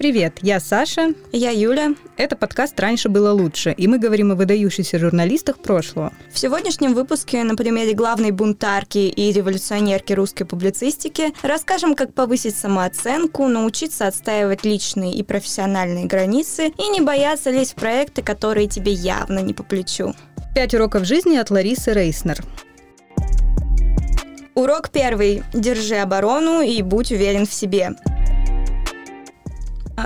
Привет, я Саша. Я Юля. Это подкаст «Раньше было лучше», и мы говорим о выдающихся журналистах прошлого. В сегодняшнем выпуске на примере главной бунтарки и революционерки русской публицистики расскажем, как повысить самооценку, научиться отстаивать личные и профессиональные границы и не бояться лезть в проекты, которые тебе явно не по плечу. Пять уроков жизни от Ларисы Рейснер. Урок первый. Держи оборону и будь уверен в себе.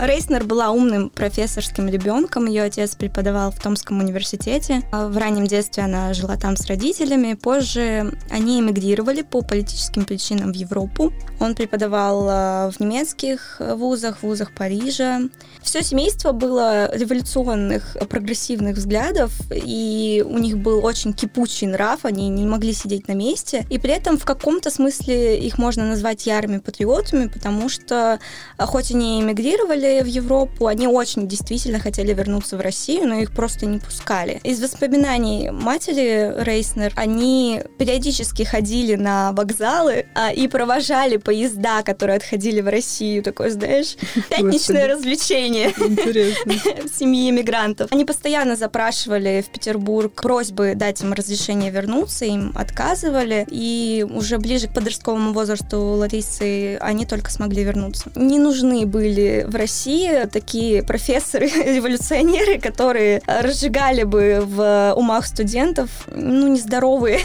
Рейснер была умным профессорским ребенком. Ее отец преподавал в Томском университете. А в раннем детстве она жила там с родителями. Позже они эмигрировали по политическим причинам в Европу. Он преподавал а, в немецких вузах, вузах Парижа. Все семейство было революционных, прогрессивных взглядов, и у них был очень кипучий нрав, они не могли сидеть на месте. И при этом в каком-то смысле их можно назвать ярыми патриотами, потому что а, хоть они эмигрировали, уехали в Европу, они очень действительно хотели вернуться в Россию, но их просто не пускали. Из воспоминаний матери Рейснер, они периодически ходили на вокзалы а, и провожали поезда, которые отходили в Россию. Такое, знаешь, пятничное развлечение семьи иммигрантов. Они постоянно запрашивали в Петербург просьбы дать им разрешение вернуться, им отказывали, и уже ближе к подростковому возрасту Ларисы они только смогли вернуться. Не нужны были в России России такие профессоры-революционеры, которые разжигали бы в умах студентов, ну, нездоровые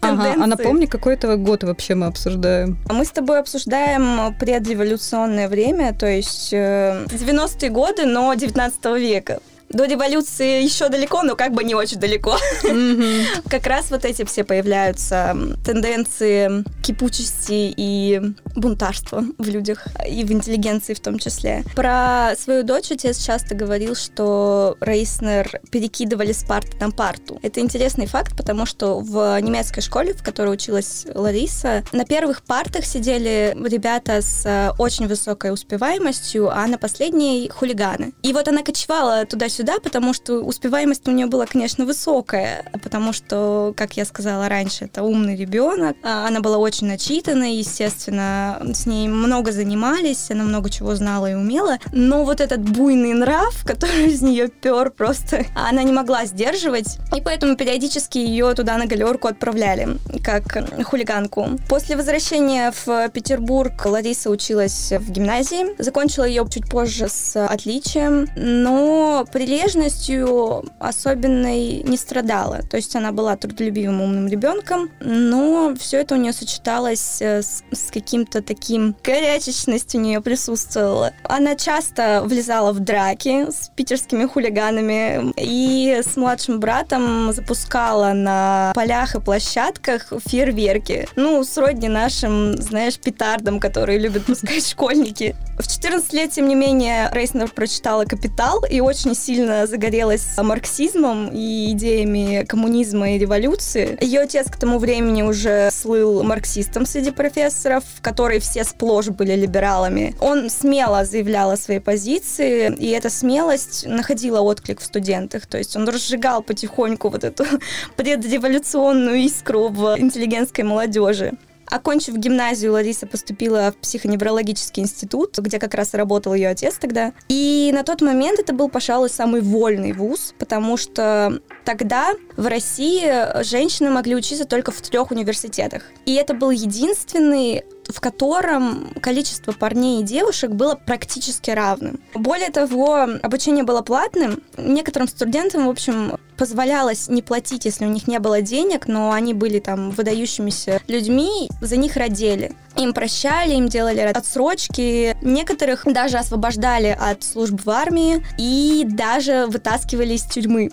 ага, А напомни, какой это год вообще мы обсуждаем? Мы с тобой обсуждаем предреволюционное время, то есть 90-е э, годы, но 19 века до революции еще далеко, но как бы не очень далеко. Mm-hmm. Как раз вот эти все появляются тенденции кипучести и бунтарства в людях, и в интеллигенции в том числе. Про свою дочь отец часто говорил, что Рейснер перекидывали с парты на парту. Это интересный факт, потому что в немецкой школе, в которой училась Лариса, на первых партах сидели ребята с очень высокой успеваемостью, а на последней хулиганы. И вот она кочевала туда-сюда сюда, потому что успеваемость у нее была, конечно, высокая, потому что, как я сказала раньше, это умный ребенок. А, она была очень начитана, естественно, с ней много занимались, она много чего знала и умела. Но вот этот буйный нрав, который из нее пер просто, она не могла сдерживать, и поэтому периодически ее туда на галерку отправляли, как хулиганку. После возвращения в Петербург Лариса училась в гимназии, закончила ее чуть позже с отличием, но при прилежностью особенной не страдала. То есть она была трудолюбивым умным ребенком, но все это у нее сочеталось э, с, с каким-то таким горячечностью у нее присутствовала. Она часто влезала в драки с питерскими хулиганами и с младшим братом запускала на полях и площадках фейерверки. Ну, сродни нашим, знаешь, петардам, которые любят пускать школьники. В 14 лет, тем не менее, Рейснер прочитала «Капитал» и очень сильно загорелась марксизмом и идеями коммунизма и революции. Ее отец к тому времени уже слыл марксистом среди профессоров, которые все сплошь были либералами. Он смело заявлял о своей позиции, и эта смелость находила отклик в студентах. То есть он разжигал потихоньку вот эту предреволюционную искру в интеллигентской молодежи. Окончив гимназию, Лариса поступила в психоневрологический институт, где как раз работал ее отец тогда. И на тот момент это был, пожалуй, самый вольный вуз, потому что тогда в России женщины могли учиться только в трех университетах. И это был единственный в котором количество парней и девушек было практически равным. Более того, обучение было платным. Некоторым студентам, в общем, позволялось не платить, если у них не было денег, но они были там выдающимися людьми, за них родили. Им прощали, им делали отсрочки. Некоторых даже освобождали от служб в армии и даже вытаскивали из тюрьмы.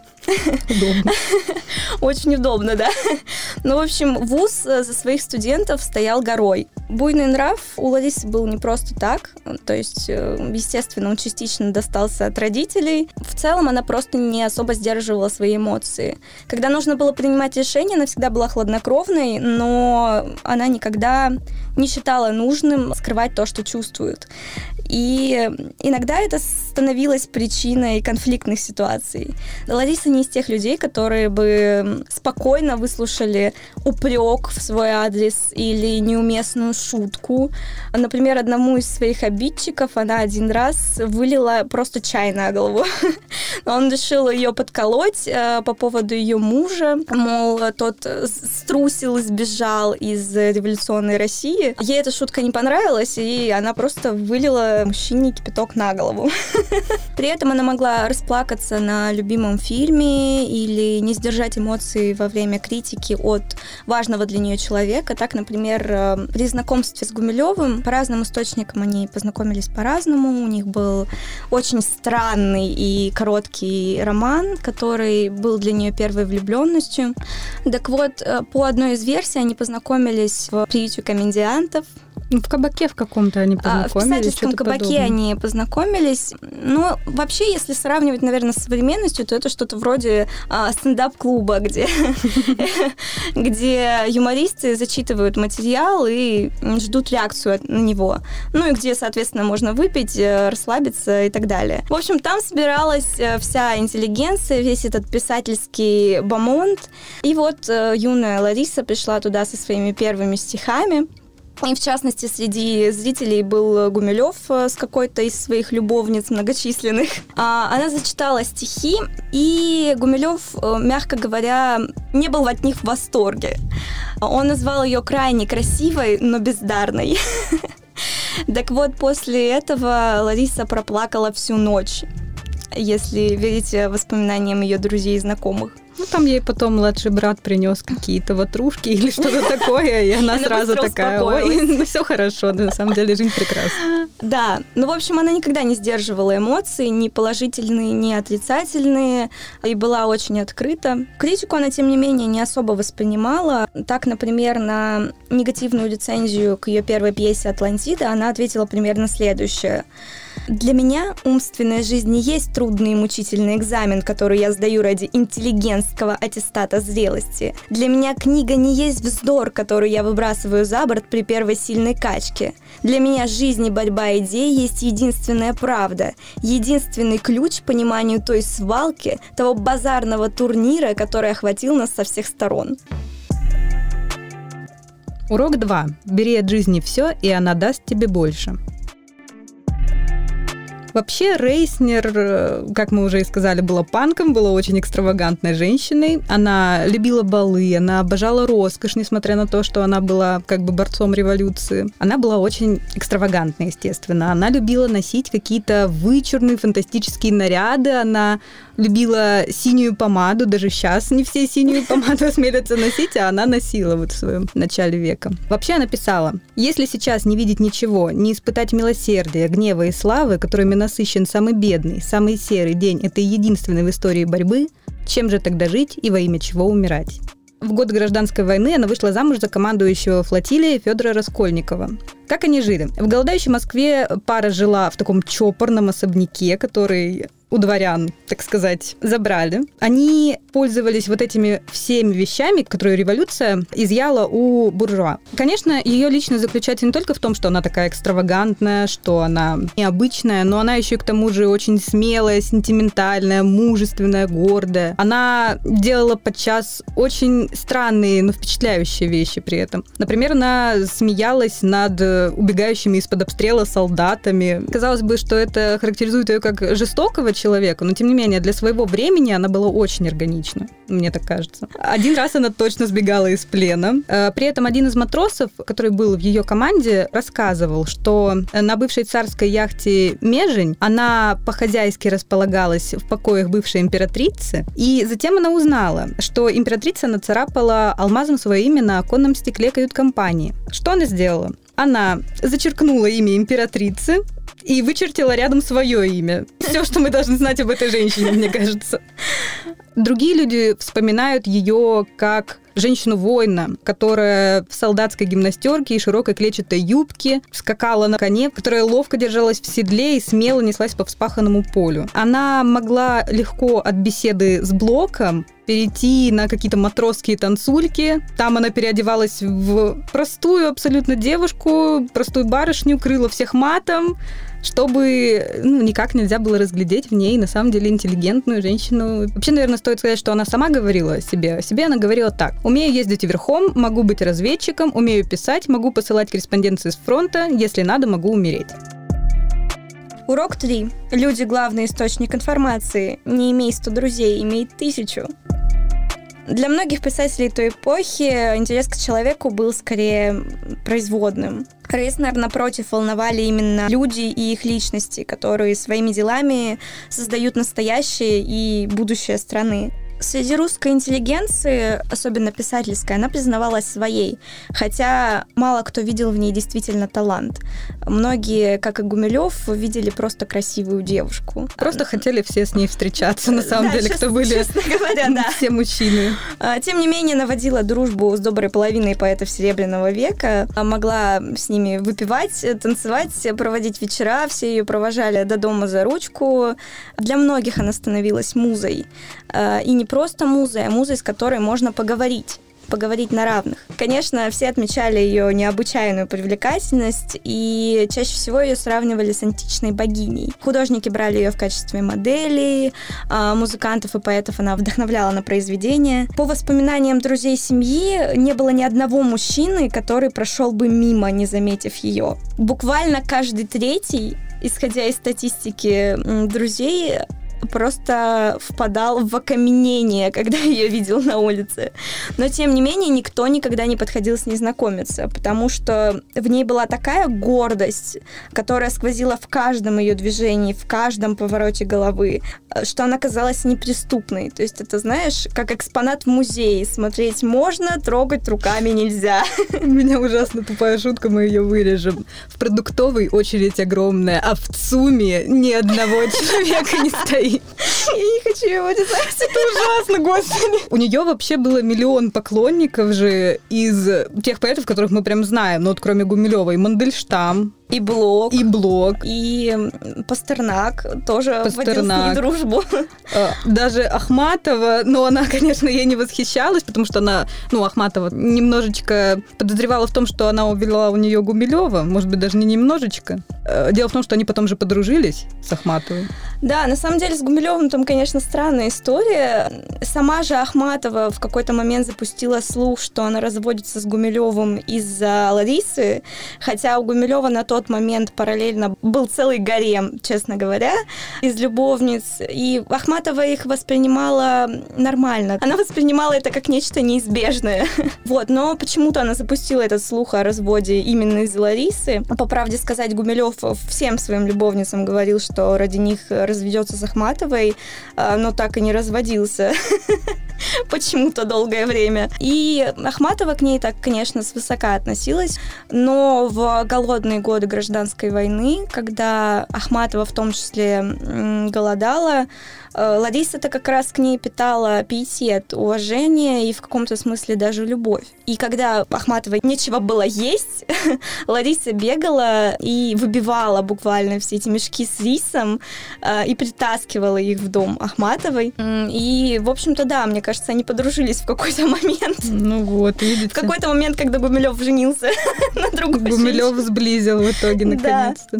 Удобно. Очень удобно, да. Ну, в общем, вуз за своих студентов стоял горой. Буйный нрав у Ларисы был не просто так. То есть, э, естественно, он частично достался от родителей. В целом, она просто не особо сдерживала свои эмоции. Когда нужно было принимать решения, она всегда была хладнокровной, но она никогда не считала нужным скрывать то, что чувствует. И иногда это становилось причиной конфликтных ситуаций. Лариса не из тех людей, которые бы спокойно выслушали упрек в свой адрес или неуместную шутку. Например, одному из своих обидчиков она один раз вылила просто чай на голову. Он решил ее подколоть э, по поводу ее мужа, мол, тот струсил сбежал из революционной России. Ей эта шутка не понравилась, и она просто вылила мужчине кипяток на голову. При этом она могла расплакаться на любимом фильме или не сдержать эмоции во время критики от важного для нее человека. Так, например, э, при знакомстве с Гумилевым по разным источникам они познакомились по-разному. У них был очень странный и короткий роман, который был для нее первой влюбленностью. Так вот, э, по одной из версий они познакомились в приюте комедиантов, ну, в кабаке в каком-то они познакомились. А, в писательском кабаке подобное. они познакомились. Ну, вообще, если сравнивать, наверное, с современностью, то это что-то вроде а, стендап-клуба, где, где юмористы зачитывают материал и ждут реакцию на него. Ну и где, соответственно, можно выпить, э, расслабиться и так далее. В общем, там собиралась э, вся интеллигенция, весь этот писательский бомонд. И вот э, юная Лариса пришла туда со своими первыми стихами. И в частности, среди зрителей был Гумилев э, с какой-то из своих любовниц многочисленных. А, она зачитала стихи, и Гумилев, э, мягко говоря, не был от них в восторге. Он назвал ее крайне красивой, но бездарной. Так вот, после этого Лариса проплакала всю ночь, если верить воспоминаниям ее друзей и знакомых. Ну, там ей потом младший брат принес какие-то ватрушки или что-то такое, и она сразу такая, ой, ну все хорошо, на самом деле жизнь прекрасна. Да, ну, в общем, она никогда не сдерживала эмоции, ни положительные, ни отрицательные, и была очень открыта. Критику она, тем не менее, не особо воспринимала. Так, например, на негативную рецензию к ее первой пьесе «Атлантида» она ответила примерно следующее – для меня умственная жизнь не есть трудный и мучительный экзамен, который я сдаю ради интеллигентского аттестата зрелости. Для меня книга не есть вздор, который я выбрасываю за борт при первой сильной качке. Для меня жизнь и борьба идей есть единственная правда, единственный ключ к пониманию той свалки, того базарного турнира, который охватил нас со всех сторон. Урок 2. Бери от жизни все, и она даст тебе больше. Вообще Рейснер, э, как мы уже и сказали, была панком, была очень экстравагантной женщиной. Она любила балы, она обожала роскошь, несмотря на то, что она была как бы борцом революции. Она была очень экстравагантной, естественно. Она любила носить какие-то вычурные фантастические наряды. Она любила синюю помаду, даже сейчас не все синюю помаду осмелятся носить, а она носила вот в своем начале века. Вообще она писала, если сейчас не видеть ничего, не испытать милосердия, гнева и славы, которыми насыщен самый бедный, самый серый день этой единственной в истории борьбы, чем же тогда жить и во имя чего умирать? В год гражданской войны она вышла замуж за командующего флотилией Федора Раскольникова. Как они жили? В голодающей Москве пара жила в таком чопорном особняке, который у дворян, так сказать, забрали. Они пользовались вот этими всеми вещами, которые революция изъяла у буржуа. Конечно, ее личность заключается не только в том, что она такая экстравагантная, что она необычная, но она еще и к тому же очень смелая, сентиментальная, мужественная, гордая. Она делала подчас очень странные, но впечатляющие вещи при этом. Например, она смеялась над убегающими из-под обстрела солдатами. Казалось бы, что это характеризует ее как жестокого человека, но тем не менее для своего времени она была очень органична, мне так кажется. Один раз она точно сбегала из плена. Э, при этом один из матросов, который был в ее команде, рассказывал, что на бывшей царской яхте Межень она по-хозяйски располагалась в покоях бывшей императрицы, и затем она узнала, что императрица нацарапала алмазом свое имя на оконном стекле кают-компании. Что она сделала? Она зачеркнула имя императрицы, и вычертила рядом свое имя. Все, что мы должны знать об этой женщине, мне кажется. Другие люди вспоминают ее как женщину-воина, которая в солдатской гимнастерке и широкой клетчатой юбке скакала на коне, которая ловко держалась в седле и смело неслась по вспаханному полю. Она могла легко от беседы с Блоком перейти на какие-то матросские танцульки. Там она переодевалась в простую абсолютно девушку, простую барышню, крыла всех матом, чтобы ну, никак нельзя было разглядеть в ней на самом деле интеллигентную женщину. Вообще, наверное, стоит сказать, что она сама говорила о себе. О себе она говорила так. Умею ездить верхом, могу быть разведчиком, умею писать, могу посылать корреспонденции с фронта, если надо, могу умереть. Урок 3. Люди – главный источник информации. Не имей 100 друзей, имей тысячу. Для многих писателей той эпохи интерес к человеку был скорее производным. Рейснер, напротив, волновали именно люди и их личности, которые своими делами создают настоящее и будущее страны. Среди русской интеллигенции, особенно писательской, она признавалась своей, хотя мало кто видел в ней действительно талант. Многие, как и Гумилев, видели просто красивую девушку. Просто хотели все с ней встречаться, на самом да, деле, кто были говоря, да. все мужчины. А, тем не менее, наводила дружбу с доброй половиной поэтов Серебряного века, а, могла с ними выпивать, танцевать, проводить вечера, все ее провожали до дома за ручку. Для многих она становилась музой. А, и не просто музой, а музой, с которой можно поговорить поговорить на равных. Конечно, все отмечали ее необычайную привлекательность, и чаще всего ее сравнивали с античной богиней. Художники брали ее в качестве модели, а музыкантов и поэтов она вдохновляла на произведения. По воспоминаниям друзей семьи, не было ни одного мужчины, который прошел бы мимо, не заметив ее. Буквально каждый третий исходя из статистики друзей, просто впадал в окаменение, когда ее видел на улице. Но, тем не менее, никто никогда не подходил с ней знакомиться, потому что в ней была такая гордость, которая сквозила в каждом ее движении, в каждом повороте головы, что она казалась неприступной. То есть это, знаешь, как экспонат в музее. Смотреть можно, трогать руками нельзя. У меня ужасно тупая шутка, мы ее вырежем. В продуктовой очередь огромная, а в ЦУМе ни одного человека не стоит стоит. Я не хочу его дизайнить. Это ужасно, господи. У нее вообще было миллион поклонников же из тех поэтов, которых мы прям знаем. Ну вот кроме Гумилева и Мандельштам, и Блок. И Блок. И Пастернак тоже Пастернак. вводил дружбу. А, даже Ахматова, но она, конечно, ей не восхищалась, потому что она, ну, Ахматова немножечко подозревала в том, что она увела у нее Гумилева, может быть, даже не немножечко. Э, дело в том, что они потом же подружились с Ахматовой. Да, на самом деле с Гумилевым там, конечно, странная история. Сама же Ахматова в какой-то момент запустила слух, что она разводится с Гумилевым из-за Ларисы, хотя у Гумилева на тот момент параллельно был целый гарем, честно говоря, из любовниц, и Ахматова их воспринимала нормально. Она воспринимала это как нечто неизбежное. Вот, но почему-то она запустила этот слух о разводе именно из Ларисы. По правде сказать, Гумилев всем своим любовницам говорил, что ради них разведется с Ахматовой, а, но так и не разводился почему-то долгое время. И Ахматова к ней так, конечно, свысока относилась, но в голодные годы гражданской войны, когда Ахматова в том числе голодала, Э, Лариса-то как раз к ней питала пиетет, уважение и в каком-то смысле даже любовь. И когда Ахматовой нечего было есть, Лариса бегала и выбивала буквально все эти мешки с рисом э, и притаскивала их в дом Ахматовой. И, в общем-то, да, мне кажется, они подружились в какой-то момент. Ну вот, видите. В какой-то момент, когда Гумилев женился на другой Гумилев сблизил в итоге, наконец-то.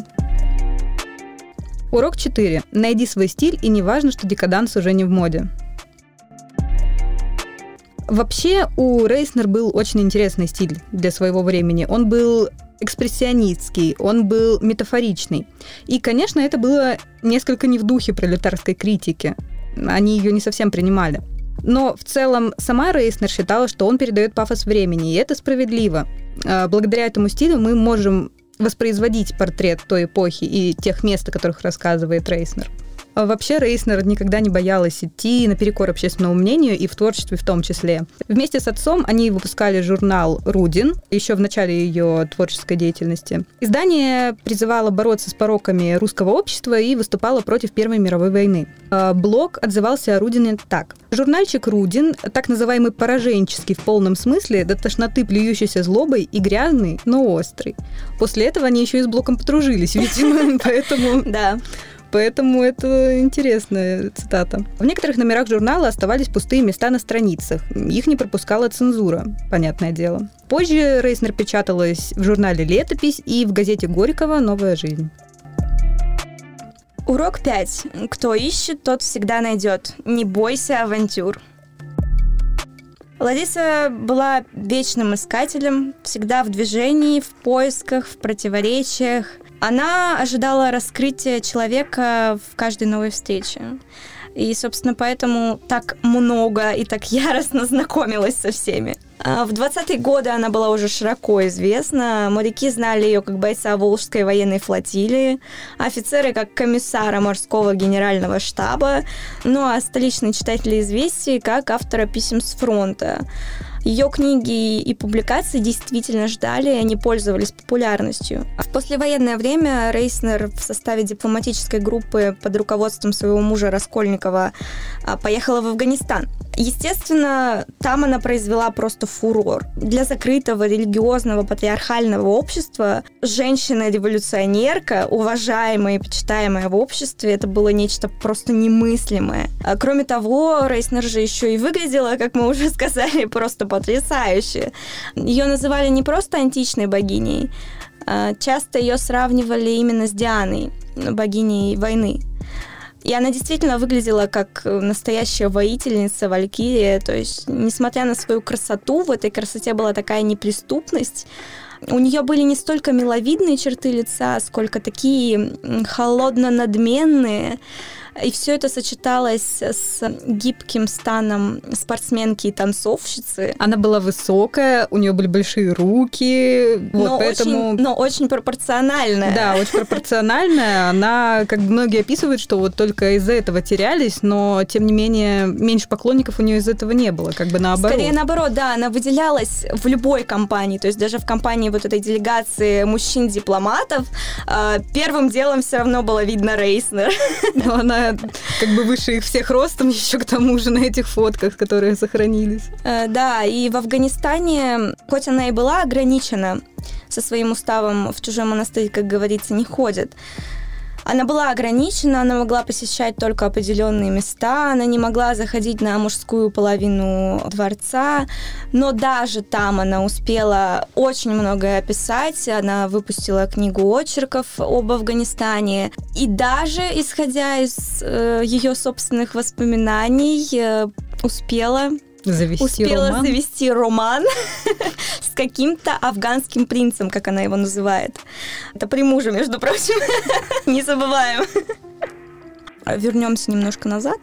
Урок 4. Найди свой стиль, и не важно, что декаданс уже не в моде. Вообще у Рейснер был очень интересный стиль для своего времени. Он был экспрессионистский, он был метафоричный. И, конечно, это было несколько не в духе пролетарской критики. Они ее не совсем принимали. Но в целом сама Рейснер считала, что он передает пафос времени, и это справедливо. А, благодаря этому стилю мы можем воспроизводить портрет той эпохи и тех мест, о которых рассказывает Рейснер. А вообще Рейснер никогда не боялась идти наперекор общественному мнению и в творчестве в том числе. Вместе с отцом они выпускали журнал «Рудин» еще в начале ее творческой деятельности. Издание призывало бороться с пороками русского общества и выступало против Первой мировой войны. А блог отзывался о Рудине так. Журнальчик «Рудин», так называемый пораженческий в полном смысле, до тошноты плюющийся злобой и грязный, но острый. После этого они еще и с блоком подружились, видимо, поэтому... Да поэтому это интересная цитата. В некоторых номерах журнала оставались пустые места на страницах. Их не пропускала цензура, понятное дело. Позже Рейснер печаталась в журнале «Летопись» и в газете Горького «Новая жизнь». Урок 5. Кто ищет, тот всегда найдет. Не бойся авантюр. Лариса была вечным искателем, всегда в движении, в поисках, в противоречиях. Она ожидала раскрытия человека в каждой новой встрече. И, собственно, поэтому так много и так яростно знакомилась со всеми. А в 20-е годы она была уже широко известна. Моряки знали ее как бойца Волжской военной флотилии, офицеры как комиссара морского генерального штаба, ну а столичные читатели известий как автора писем с фронта. Ее книги и публикации действительно ждали, и они пользовались популярностью. В послевоенное время Рейснер в составе дипломатической группы под руководством своего мужа Раскольникова а, поехала в Афганистан. Естественно, там она произвела просто фурор. Для закрытого религиозного патриархального общества женщина-революционерка, уважаемая и почитаемая в обществе, это было нечто просто немыслимое. А, кроме того, Рейснер же еще и выглядела, как мы уже сказали, просто потрясающе. Ее называли не просто античной богиней, а часто ее сравнивали именно с Дианой, богиней войны. И она действительно выглядела как настоящая воительница, валькирия. То есть, несмотря на свою красоту, в этой красоте была такая неприступность. У нее были не столько миловидные черты лица, сколько такие холодно-надменные, и все это сочеталось с гибким станом спортсменки и танцовщицы. Она была высокая, у нее были большие руки, вот но поэтому... Очень, но очень пропорциональная. Да, очень пропорциональная. Она, как многие описывают, что вот только из-за этого терялись, но, тем не менее, меньше поклонников у нее из этого не было, как бы наоборот. Скорее наоборот, да, она выделялась в любой компании, то есть даже в компании вот этой делегации мужчин-дипломатов, э, первым делом все равно было видно Рейснер. Но она как бы выше их всех ростом еще к тому же на этих фотках, которые сохранились. Э, да, и в Афганистане, хоть она и была ограничена со своим уставом в чужой монастырь, как говорится, не ходит, она была ограничена, она могла посещать только определенные места, она не могла заходить на мужскую половину дворца, но даже там она успела очень многое описать. Она выпустила книгу очерков об Афганистане. И даже исходя из э, ее собственных воспоминаний, э, успела завести успела роман. завести роман с каким-то афганским принцем, как она его называет. Это при муже, между прочим. Не забываем. Вернемся немножко назад.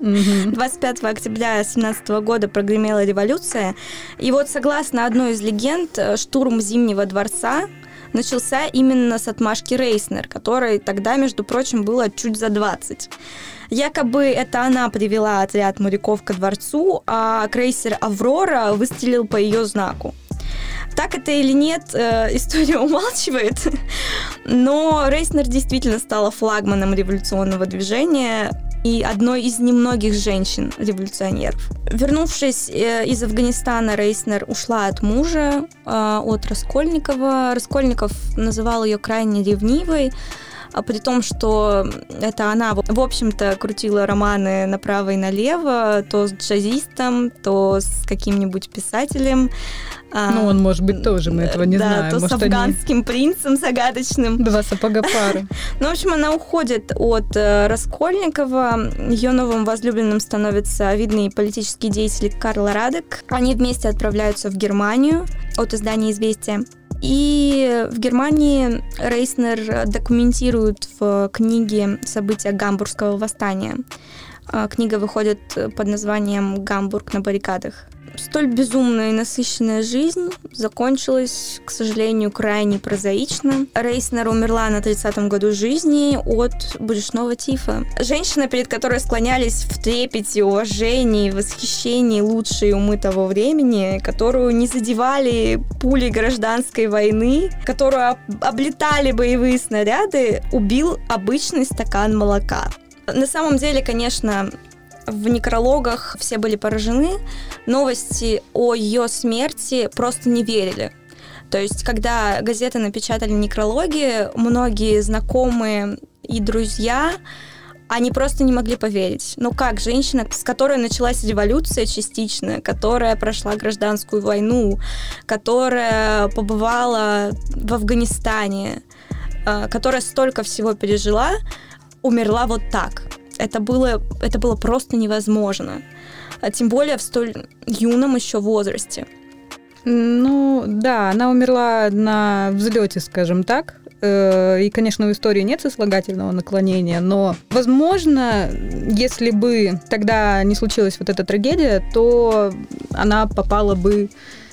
25 октября 17 года прогремела революция. И вот, согласно одной из легенд, штурм Зимнего дворца начался именно с отмашки Рейснер, которой тогда, между прочим, было чуть за 20. Якобы это она привела отряд моряков ко дворцу, а крейсер «Аврора» выстрелил по ее знаку. Так это или нет, э, история умалчивает. Но Рейснер действительно стала флагманом революционного движения и одной из немногих женщин-революционеров. Вернувшись э, из Афганистана, Рейснер ушла от мужа, э, от Раскольникова. Раскольников называл ее крайне ревнивой, а при том, что это она, в общем-то, крутила романы направо и налево, то с джазистом, то с каким-нибудь писателем. А, ну, он, может быть, тоже, мы этого не да, знаем. то может, с афганским они... принцем загадочным. Два сапога пары. Ну, в общем, она уходит от э, Раскольникова. Ее новым возлюбленным становится видный политический деятель Карл Радек. Они вместе отправляются в Германию от издания «Известия». И в Германии Рейснер документирует в книге события Гамбургского восстания. А, книга выходит под названием «Гамбург на баррикадах». Столь безумная и насыщенная жизнь закончилась, к сожалению, крайне прозаично. Рейснер умерла на 30-м году жизни от брюшного тифа. Женщина, перед которой склонялись в трепете, уважении, восхищении лучшие умы того времени, которую не задевали пули гражданской войны, которую облетали боевые снаряды, убил обычный стакан молока. На самом деле, конечно, в некрологах все были поражены. Новости о ее смерти просто не верили. То есть, когда газеты напечатали некрологи, многие знакомые и друзья, они просто не могли поверить. Ну как, женщина, с которой началась революция частично, которая прошла гражданскую войну, которая побывала в Афганистане, э, которая столько всего пережила, умерла вот так. Это было, это было просто невозможно. А тем более в столь юном еще возрасте. Ну, да, она умерла на взлете, скажем так. Э, и, конечно, в истории нет сослагательного наклонения, но, возможно, если бы тогда не случилась вот эта трагедия, то она попала бы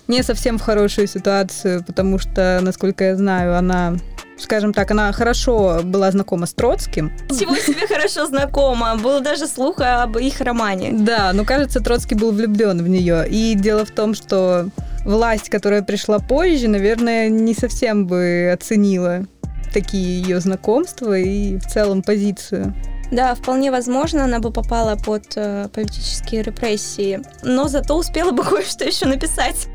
не совсем в хорошую ситуацию, потому что, насколько я знаю, она скажем так, она хорошо была знакома с Троцким. Чего себе хорошо знакома? Был даже слух об их романе. Да, но кажется, Троцкий был влюблен в нее. И дело в том, что власть, которая пришла позже, наверное, не совсем бы оценила такие ее знакомства и в целом позицию. Да, вполне возможно, она бы попала под э, политические репрессии, но зато успела бы кое-что еще написать.